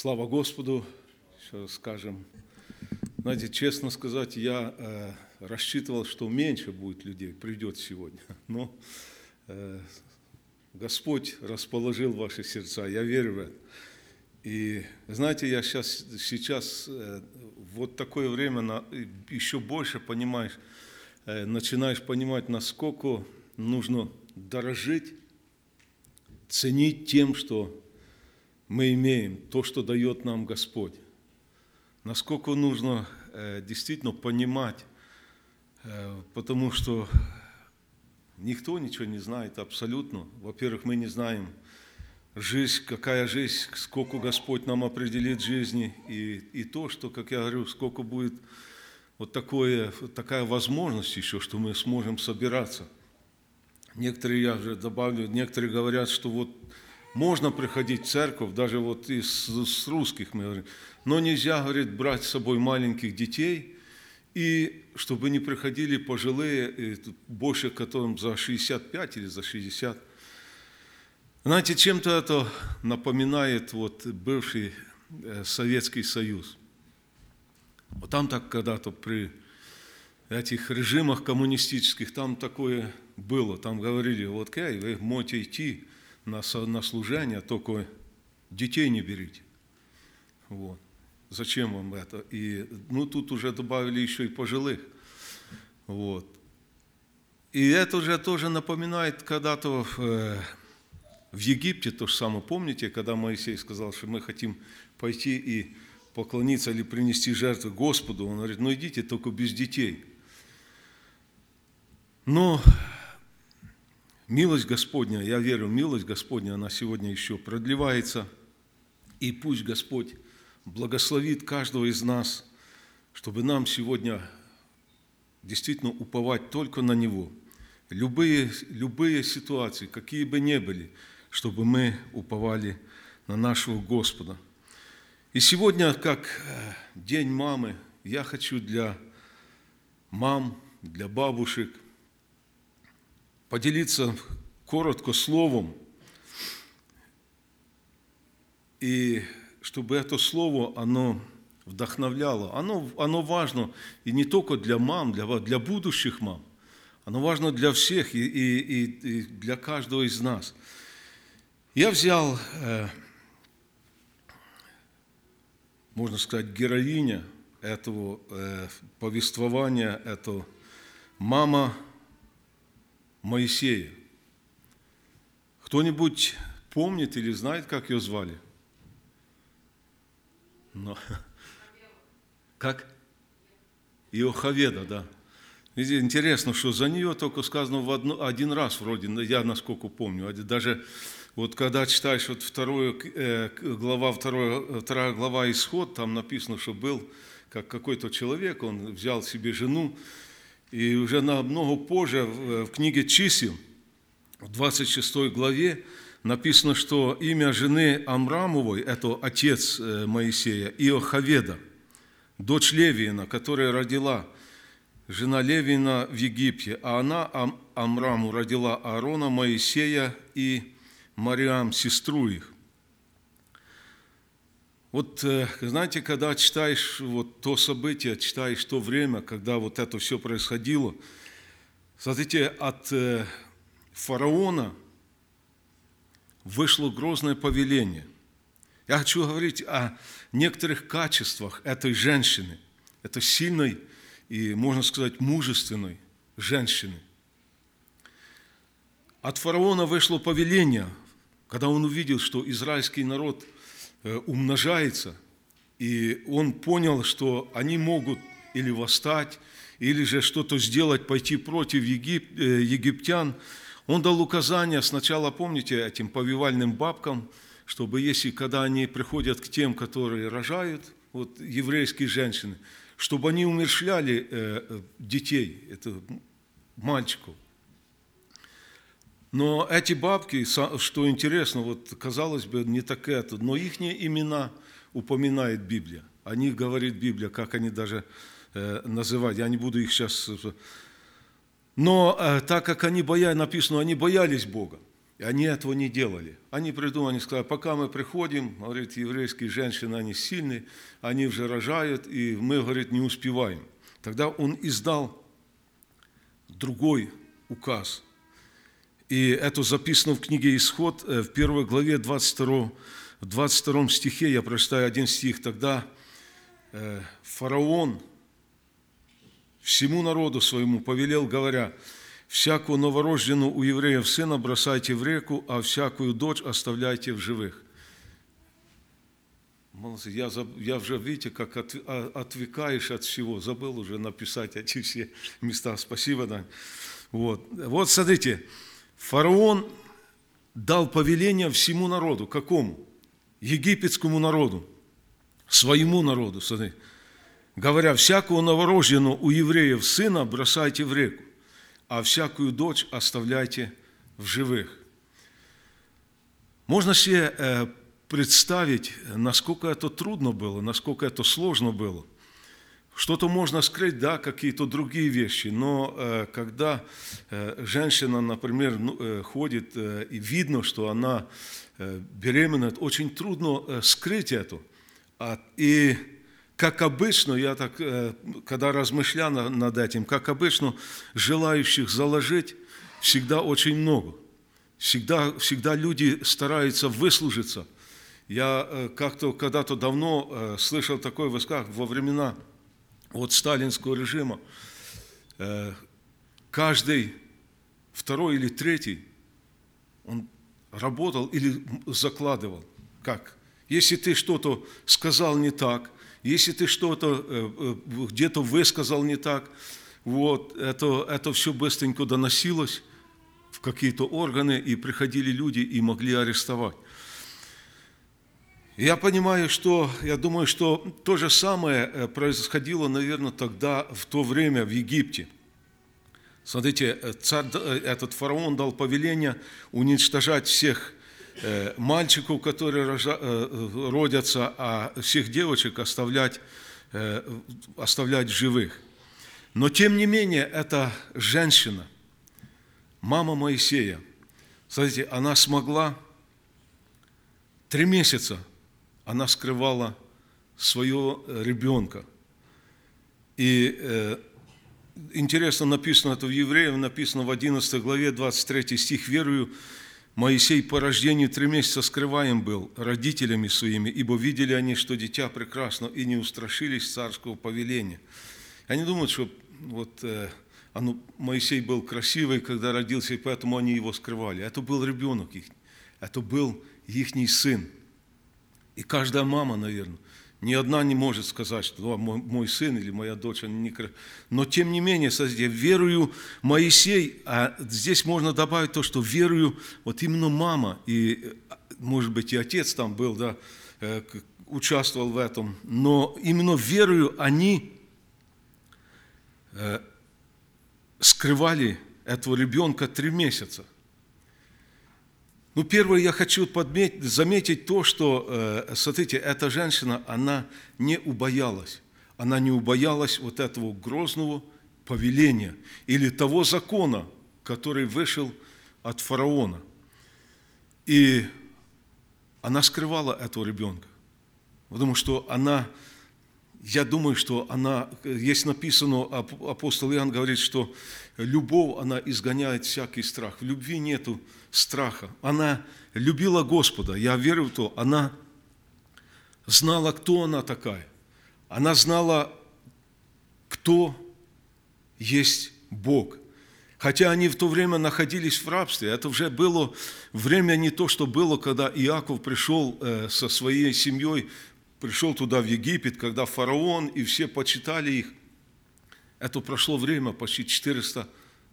Слава Господу, еще скажем. Знаете, честно сказать, я э, рассчитывал, что меньше будет людей, придет сегодня. Но э, Господь расположил ваши сердца, я верю в это. И знаете, я сейчас, сейчас э, вот такое время на, еще больше понимаешь, э, начинаешь понимать, насколько нужно дорожить, ценить тем, что мы имеем, то, что дает нам Господь. Насколько нужно э, действительно понимать, э, потому что никто ничего не знает абсолютно. Во-первых, мы не знаем жизнь, какая жизнь, сколько Господь нам определит жизни, и, и то, что, как я говорю, сколько будет вот такое, такая возможность еще, что мы сможем собираться. Некоторые, я уже добавлю, некоторые говорят, что вот можно приходить в церковь, даже вот из с русских мы говорим, но нельзя, говорит, брать с собой маленьких детей, и чтобы не приходили пожилые, больше которым за 65 или за 60. Знаете, чем-то это напоминает вот бывший э, Советский Союз. Вот там так когда-то при этих режимах коммунистических, там такое было, там говорили, вот кей, вы можете идти, на, на служение, только детей не берите. Вот. Зачем вам это? И, ну, тут уже добавили еще и пожилых. Вот. И это уже тоже напоминает когда-то в, э, в Египте, то же самое, помните, когда Моисей сказал, что мы хотим пойти и поклониться или принести жертву Господу, он говорит, ну идите только без детей. Но Милость Господня, я верю, милость Господня, она сегодня еще продлевается. И пусть Господь благословит каждого из нас, чтобы нам сегодня действительно уповать только на Него. Любые, любые ситуации, какие бы ни были, чтобы мы уповали на нашего Господа. И сегодня, как э, День мамы, я хочу для мам, для бабушек – поделиться коротко словом, и чтобы это слово, оно вдохновляло. Оно, оно важно и не только для мам, для, для будущих мам. Оно важно для всех и, и, и для каждого из нас. Я взял, э, можно сказать, героиня этого э, повествования, это мама Моисея. Кто-нибудь помнит или знает, как ее звали? Но... Как? Иохаведа, да. Видите, интересно, что за нее только сказано в одну, один раз вроде, я насколько помню. Даже вот когда читаешь вот вторую, э, глава, вторая, вторая глава Исход, там написано, что был как какой-то человек, он взял себе жену, и уже намного позже в книге чисел, в 26 главе, написано, что имя жены Амрамовой, это отец э, Моисея, Иохаведа, дочь Левиина, которая родила жена Левина в Египте, а она Амраму родила Аарона, Моисея и Мариам, сестру их. Вот э, знаете, когда читаешь вот то событие, читаешь то время, когда вот это все происходило, смотрите, от э, фараона вышло грозное повеление. Я хочу говорить о некоторых качествах этой женщины, это сильной и, можно сказать, мужественной женщины. От фараона вышло повеление, когда он увидел, что израильский народ – умножается, и он понял, что они могут или восстать, или же что-то сделать, пойти против Егип, э, египтян. Он дал указания сначала, помните, этим повивальным бабкам, чтобы если, когда они приходят к тем, которые рожают, вот еврейские женщины, чтобы они умершляли э, детей, это мальчиков, но эти бабки, что интересно, вот казалось бы, не так это, но их имена упоминает Библия. О них говорит Библия, как они даже э, называть. Я не буду их сейчас... Э, но э, так как они боялись, написано, они боялись Бога. И они этого не делали. Они придумали, они сказали, пока мы приходим, говорит, еврейские женщины, они сильные, они уже рожают, и мы, говорит, не успеваем. Тогда он издал другой указ. И это записано в книге «Исход» э, в первой главе 22, в 22 стихе, я прочитаю один стих, тогда э, фараон всему народу своему повелел, говоря, всякую новорожденную у евреев сына бросайте в реку, а всякую дочь оставляйте в живых. Я, я уже, видите, как от, а, отвлекаешь от всего. Забыл уже написать эти все места. Спасибо, Дань. Вот. вот смотрите, фараон дал повеление всему народу. Какому? Египетскому народу. Своему народу. Смотрите. Говоря, всякую новорожденную у евреев сына бросайте в реку а всякую дочь оставляйте в живых. Можно себе э, представить, насколько это трудно было, насколько это сложно было. Что-то можно скрыть, да, какие-то другие вещи, но э, когда э, женщина, например, ну, ходит и видно, что она беременна, очень трудно скрыть это. А, и как обычно, я так, э, когда размышлял над этим, как обычно, желающих заложить всегда очень много. Всегда, всегда люди стараются выслужиться. Я э, как-то когда-то давно э, слышал такой высказывание во времена вот сталинского режима. Каждый второй или третий, он работал или закладывал. Как? Если ты что-то сказал не так – если ты что-то э, э, где-то высказал не так, вот, это, это все быстренько доносилось в какие-то органы, и приходили люди и могли арестовать. Я понимаю, что, я думаю, что то же самое э, происходило, наверное, тогда, в то время в Египте. Смотрите, царь, этот фараон дал повеление уничтожать всех Э, мальчиков, которые э, родятся, а всех девочек оставлять, э, оставлять живых. Но тем не менее, эта женщина, мама Моисея, смотрите, она смогла три месяца, она скрывала своего ребенка. И интересно написано это в Евреев, написано в 11 главе, 23 стих, «Верую, Моисей по рождению три месяца скрываем был родителями своими, ибо видели они, что дитя прекрасно, и не устрашились царского повеления. Они думают, что вот э, оно, Моисей был красивый, когда родился, и поэтому они его скрывали. Это был ребенок их, это был ихний сын. И каждая мама, наверное, ни одна не может сказать, что мой, мой сын или моя дочь, они не Но тем не менее, я верую Моисей, а здесь можно добавить то, что верую вот именно мама, и, может быть, и отец там был, да, э, участвовал в этом, но именно верую они э, скрывали этого ребенка три месяца – ну, первое, я хочу подметить, заметить то, что, э, смотрите, эта женщина, она не убоялась. Она не убоялась вот этого грозного повеления или того закона, который вышел от фараона. И она скрывала этого ребенка, потому что она, я думаю, что она, есть написано, апостол Иоанн говорит, что любовь, она изгоняет всякий страх. В любви нету страха. Она любила Господа. Я верю в то. Она знала, кто она такая. Она знала, кто есть Бог. Хотя они в то время находились в рабстве. Это уже было время не то, что было, когда Иаков пришел э, со своей семьей, пришел туда в Египет, когда фараон и все почитали их. Это прошло время, почти 400,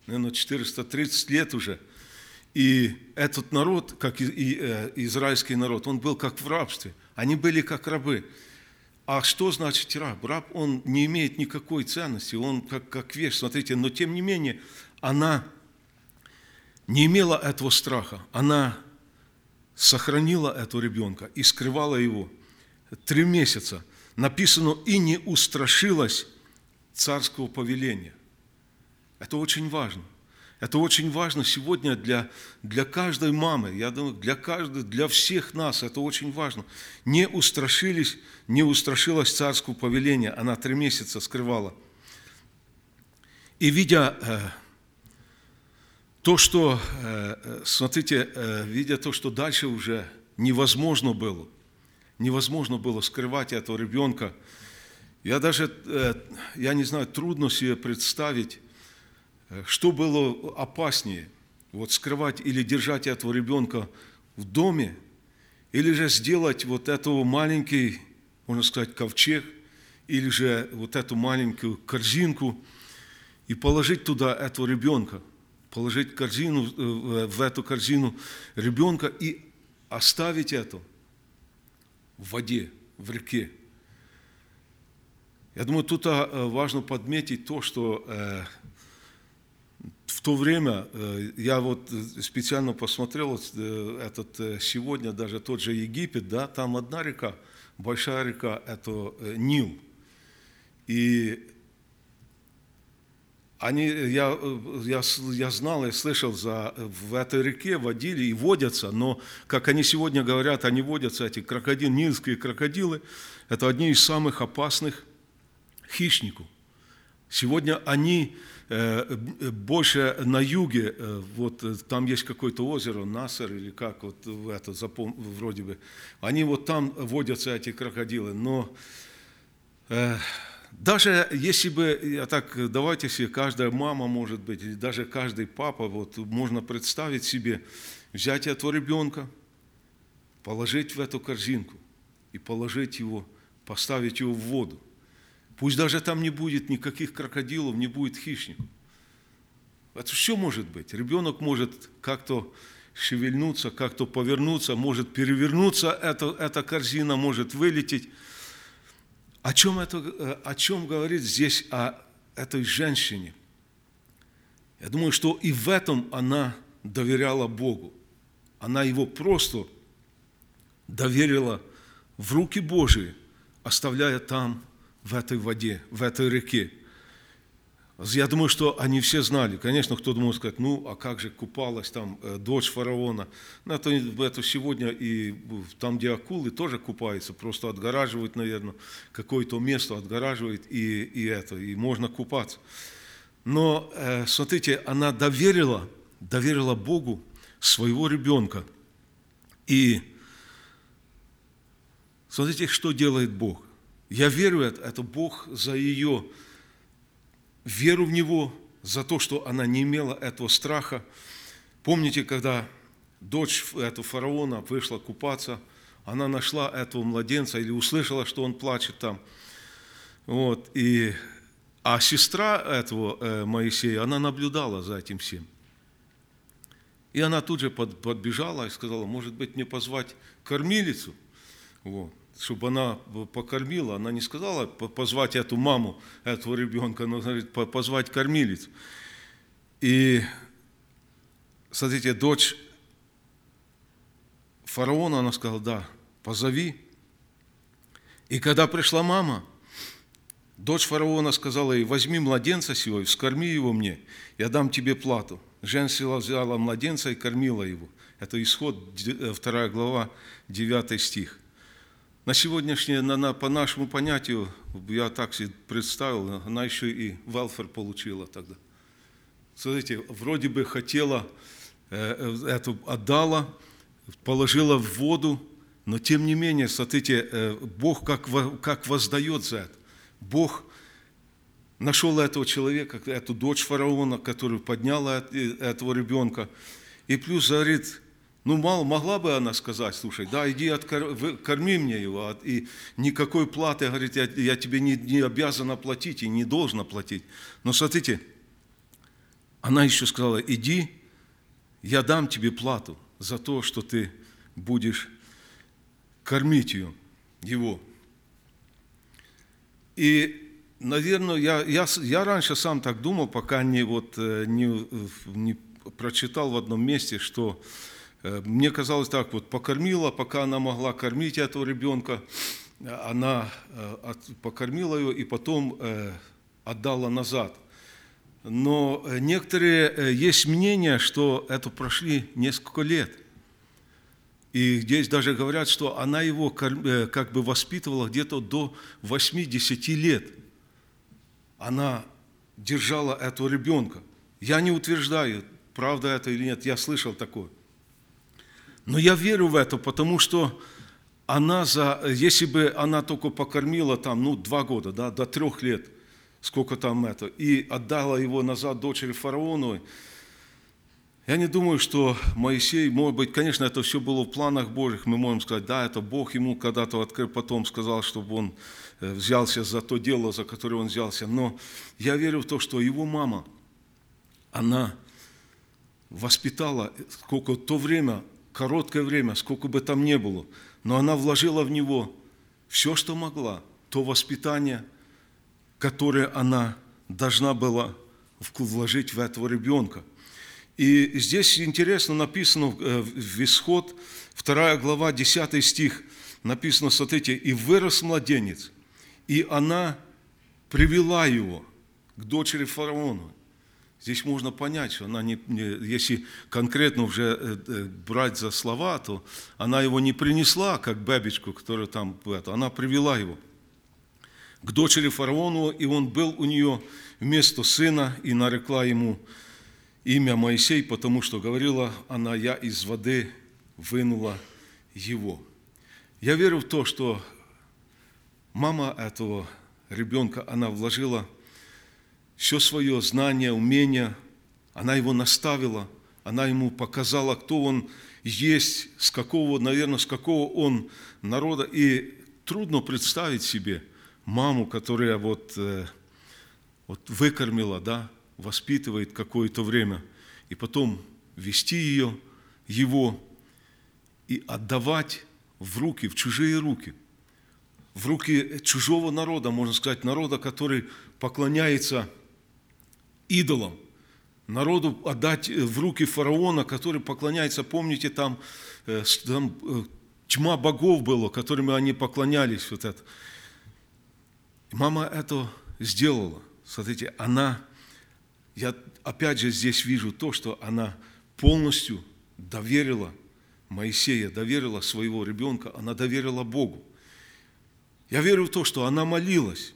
наверное, 430 лет уже – и этот народ, как и э, израильский народ, он был как в рабстве. Они были как рабы. А что значит раб? Раб, он не имеет никакой ценности, он как, как вещь, смотрите, но тем не менее, она не имела этого страха, она сохранила этого ребенка и скрывала его три месяца. Написано, и не устрашилась царского повеления. Это очень важно. Это очень важно сегодня для, для каждой мамы, я думаю, для, каждой, для всех нас это очень важно. Не устрашились, не устрашилось царского повеления, она три месяца скрывала. И видя э, то, что, э, э смотрите, э, видя то, что дальше уже невозможно было, невозможно было скрывать этого ребенка, я даже, э, я не знаю, трудно себе представить, Э, что было опаснее? Вот скрывать или держать этого ребенка в доме, или же сделать вот этого маленький, можно сказать, ковчег, или же вот эту маленькую корзинку и положить туда этого ребенка, положить корзину, э, в эту корзину ребенка и оставить это в воде, в реке. Я думаю, тут а, важно подметить то, что э, в то время, э, я вот специально посмотрел, э, этот, э, сегодня даже тот же Египет, да, там одна река, большая река, это Нил. И они, я, я, я знал и слышал, за, в этой реке водили и водятся, но, как они сегодня говорят, они водятся, эти крокодилы, нильские крокодилы, это одни из самых опасных хищников. Сегодня они Э, больше на юге, э, вот э, там есть какое-то озеро, Насер или как, вот это запом... вроде бы, они вот там водятся, эти крокодилы, но даже если бы, так, давайте себе, каждая мама, может быть, или даже каждый папа, вот можно представить себе, взять этого ребенка, положить в эту корзинку и положить его, поставить его в воду. Пусть даже там не будет никаких крокодилов, не будет хищников. Это все может быть. Ребенок может как-то шевельнуться, как-то повернуться, может перевернуться, эта, эта корзина может вылететь. О чем, это, о чем говорит здесь о этой женщине? Я думаю, что и в этом она доверяла Богу. Она его просто доверила в руки Божии, оставляя там в этой воде, в этой реке. Я думаю, что они все знали. Конечно, кто думал сказать, ну, а как же купалась там э, дочь фараона? Ну, это, это сегодня и там, где акулы, тоже купаются, просто отгораживают, наверное, какое-то место отгораживает, и, и это, и можно купаться. Но, э, смотрите, она доверила, доверила Богу своего ребенка. И смотрите, что делает Бог. Я верю, это Бог за ее веру в Него, за то, что она не имела этого страха. Помните, когда дочь этого фараона вышла купаться, она нашла этого младенца или услышала, что он плачет там. Вот, и, а сестра этого э, Моисея, она наблюдала за этим всем. И она тут же подбежала и сказала, может быть, мне позвать кормилицу? Вот чтобы она покормила. Она не сказала позвать эту маму этого ребенка, но говорит, позвать кормилицу. И, смотрите, дочь фараона, она сказала, да, позови. И когда пришла мама, дочь фараона сказала ей, возьми младенца сего и вскорми его мне, я дам тебе плату. Женщина взяла младенца и кормила его. Это исход, 2 глава, 9 стих. На сегодняшнее, на, на, по нашему понятию, я так себе представил, она еще и велфер получила тогда. Смотрите, вроде бы хотела, э, э, эту отдала, положила в воду, но тем не менее, смотрите, э, Бог как, как воздает за это. Бог нашел этого человека, эту дочь фараона, которая подняла этого ребенка, и плюс говорит, ну, мало, могла бы она сказать, слушай, да, иди откор, корми мне его, а, и никакой платы, говорит, я, я тебе не, не обязана платить и не должна платить. Но смотрите, она еще сказала, иди, я дам тебе плату за то, что ты будешь кормить ее, его. И, наверное, я, я, я раньше сам так думал, пока не, вот, э, не, не прочитал в одном месте, что мне казалось так, вот покормила, пока она могла кормить этого ребенка, она э, покормила ее и потом э, отдала назад. Но некоторые, есть мнение, что это прошли несколько лет. И здесь даже говорят, что она его как бы воспитывала где-то до 80 лет. Она держала этого ребенка. Я не утверждаю, правда это или нет, я слышал такое. Но я верю в это, потому что она за, если бы она только покормила там, ну, два года, да, до трех лет, сколько там это, и отдала его назад дочери фараону, я не думаю, что Моисей, может быть, конечно, это все было в планах Божьих, мы можем сказать, да, это Бог ему когда-то открыл, потом сказал, чтобы он э, взялся за то дело, за которое он взялся. Но я верю в то, что его мама, она воспитала, сколько то время, короткое время, сколько бы там ни было, но она вложила в него все, что могла, то воспитание, которое она должна была вложить в этого ребенка – и здесь интересно написано э, в Исход, 2 глава, 10 стих, написано, смотрите, «И вырос младенец, и она привела его к дочери фараона». Здесь можно понять, что она не, не если конкретно уже э, э, брать за слова, то она его не принесла, как бабечку, которая там, это, она привела его к дочери фараону, и он был у нее вместо сына, и нарекла ему имя Моисей, потому что говорила она, я из воды вынула его. Я верю в то, что мама этого ребенка, она вложила все свое знание, умение, она его наставила, она ему показала, кто он есть, с какого, наверное, с какого он народа. И трудно представить себе маму, которая вот, э, вот выкормила, да, воспитывает какое-то время, и потом вести ее, его, и отдавать в руки, в чужие руки, в руки чужого народа, можно сказать, народа, который поклоняется идолам, народу отдать в руки фараона, который поклоняется, помните, там, э, там э, тьма богов было, которыми они поклонялись. Вот это. мама это сделала. Смотрите, она я опять же здесь вижу то, что она полностью доверила Моисея, доверила своего ребенка, она доверила Богу. Я верю в то, что она молилась,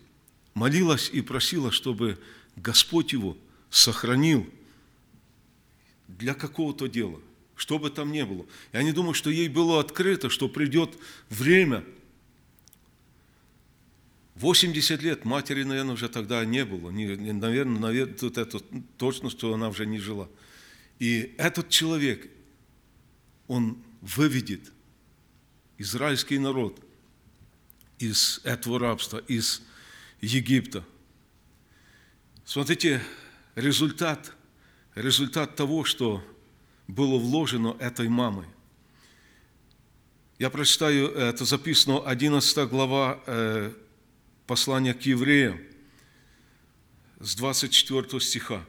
молилась и просила, чтобы Господь его сохранил для какого-то дела, что бы там ни было. Я не думаю, что ей было открыто, что придет время – 80 лет матери, наверное, уже тогда не было. Наверное, наверное, тут это точно, что она уже не жила. И этот человек, он выведет израильский народ из этого рабства, из Египта. Смотрите, результат, результат того, что было вложено этой мамой. Я прочитаю, это записано 11 глава э, послание к евреям с 24 стиха.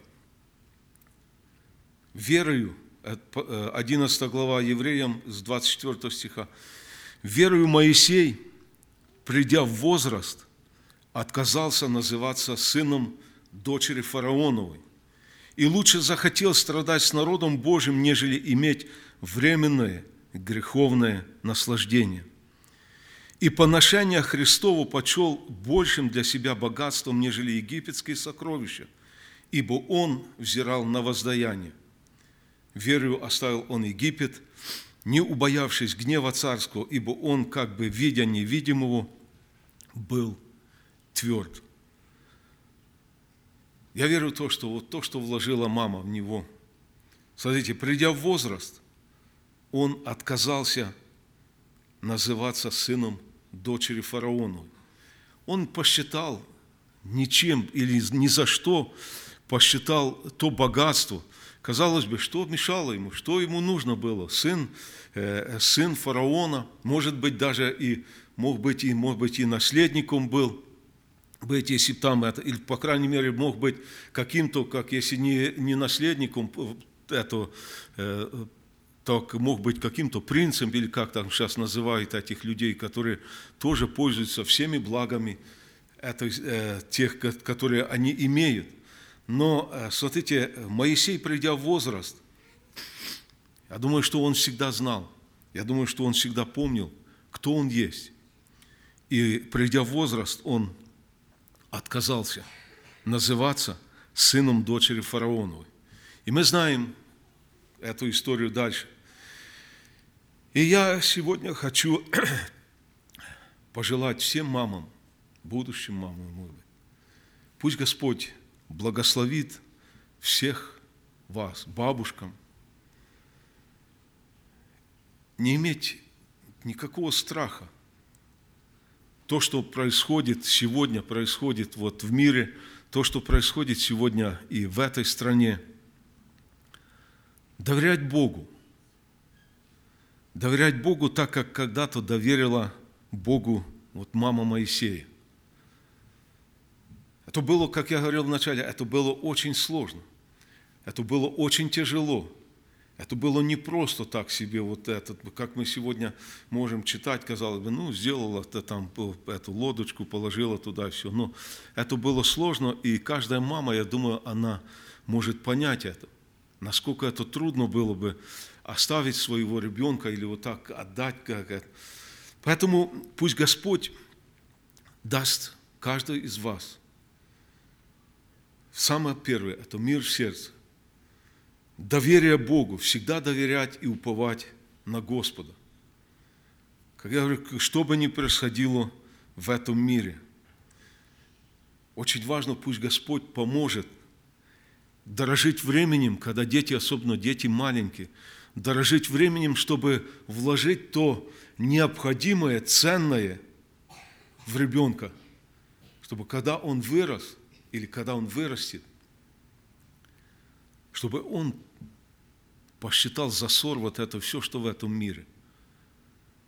Верою, 11 глава евреям с 24 стиха. Верою Моисей, придя в возраст, отказался называться сыном дочери фараоновой и лучше захотел страдать с народом Божьим, нежели иметь временное греховное наслаждение и поношение Христову почел большим для себя богатством, нежели египетские сокровища, ибо он взирал на воздаяние. Верою оставил он Египет, не убоявшись гнева царского, ибо он, как бы видя невидимого, был тверд. Я верю в то, что вот то, что вложила мама в него, смотрите, придя в возраст, он отказался называться сыном дочери фараону. Он посчитал ничем или ни за что посчитал то богатство. Казалось бы, что мешало ему, что ему нужно было? Сын, э, сын фараона, может быть, даже и мог быть и, может быть, и наследником был, быть, если там это, или, по крайней мере, мог быть каким-то, как если не, не наследником э, этого э, так мог быть каким-то принцем, или как там сейчас называют этих людей, которые тоже пользуются всеми благами это, э, тех, которые они имеют. Но, э, смотрите, Моисей, придя в возраст, я думаю, что он всегда знал, я думаю, что он всегда помнил, кто он есть. И придя в возраст, он отказался называться сыном дочери фараоновой. И мы знаем эту историю дальше. И я сегодня хочу пожелать всем мамам, будущим мамам, пусть Господь благословит всех вас, бабушкам, не иметь никакого страха. То, что происходит сегодня, происходит вот в мире, то, что происходит сегодня и в этой стране, доверять Богу. Доверять Богу так, как когда-то доверила Богу вот мама Моисея. Это было, как я говорил вначале, это было очень сложно. Это было очень тяжело. Это было не просто так себе вот этот, как мы сегодня можем читать, казалось бы, ну, сделала ты там эту лодочку, положила туда все. Но это было сложно, и каждая мама, я думаю, она может понять это. Насколько это трудно было бы оставить своего ребенка или вот так отдать. Как это. Поэтому пусть Господь даст каждой из вас Самое первое – это мир в сердце. Доверие Богу, всегда доверять и уповать на Господа. Как я говорю, что бы ни происходило в этом мире, очень важно, пусть Господь поможет дорожить временем, когда дети, особенно дети маленькие, дорожить временем, чтобы вложить то необходимое, ценное в ребенка, чтобы когда он вырос – или когда он вырастет, чтобы он посчитал за ссор вот это все, что в этом мире.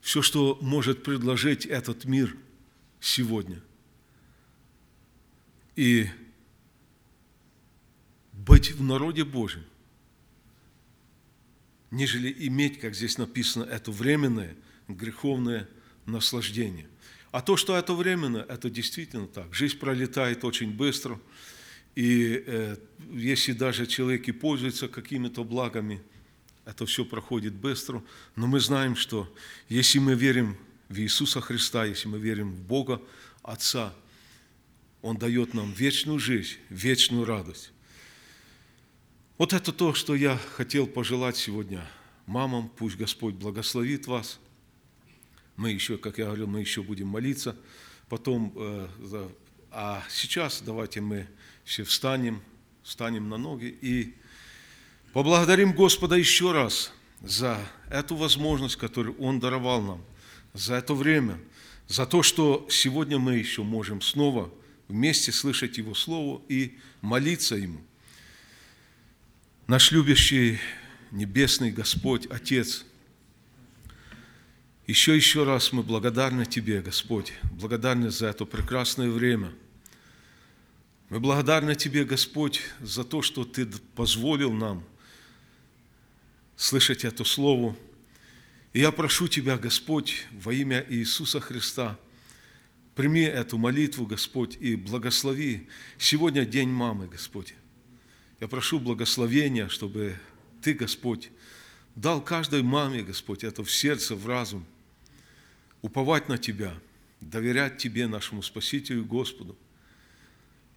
Все, что может предложить этот мир сегодня. И быть в народе Божьем, нежели иметь, как здесь написано, это временное греховное наслаждение. А то, что это временно, это действительно так. Жизнь пролетает очень быстро, и э, если даже человек и пользуется какими-то благами, это все проходит быстро. Но мы знаем, что если мы верим в Иисуса Христа, если мы верим в Бога, Отца, Он дает нам вечную жизнь, вечную радость. Вот это то, что я хотел пожелать сегодня мамам. Пусть Господь благословит вас – мы еще, как я говорил, мы еще будем молиться. Потом, э, а сейчас давайте мы все встанем, встанем на ноги и поблагодарим Господа еще раз за эту возможность, которую Он даровал нам, за это время, за то, что сегодня мы еще можем снова вместе слышать Его Слово и молиться Ему. Наш любящий Небесный Господь, Отец – еще еще раз мы благодарны Тебе, Господь, благодарны за это прекрасное время. Мы благодарны Тебе, Господь, за то, что Ты позволил нам слышать это Слово. И я прошу Тебя, Господь, во имя Иисуса Христа, прими эту молитву, Господь, и благослови сегодня день мамы, Господь. Я прошу благословения, чтобы Ты, Господь, дал каждой маме, Господь, это в сердце, в разум, уповать на Тебя, доверять Тебе, нашему Спасителю Господу.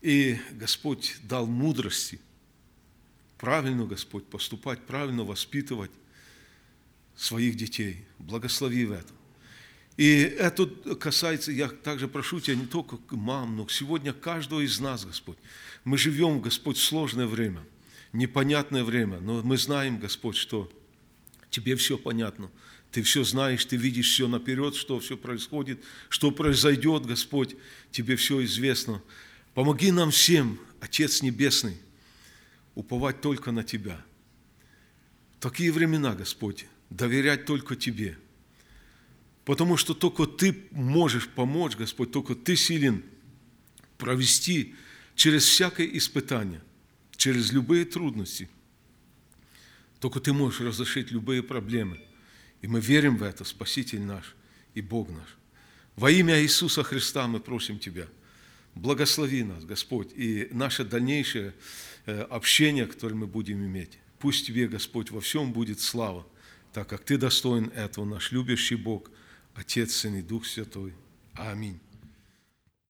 И Господь дал мудрости, правильно, Господь, поступать, правильно воспитывать своих детей. Благослови в этом. И это касается, я также прошу Тебя не только мам, но сегодня каждого из нас, Господь. Мы живем, Господь, в сложное время, непонятное время, но мы знаем, Господь, что Тебе все понятно – ты все знаешь, ты видишь все наперед, что все происходит, что произойдет, Господь, тебе все известно. Помоги нам всем, Отец Небесный, уповать только на Тебя. Такие времена, Господь, доверять только Тебе. Потому что только Ты можешь помочь, Господь, только Ты силен провести через всякое испытание, через любые трудности. Только Ты можешь разрешить любые проблемы – и мы верим в это, Спаситель наш и Бог наш. Во имя Иисуса Христа мы просим Тебя, благослови нас, Господь, и наше дальнейшее э, общение, которое мы будем иметь. Пусть Тебе, Господь, во всем будет слава, так как Ты достоин этого, наш любящий Бог, Отец, Сын и Дух Святой. Аминь.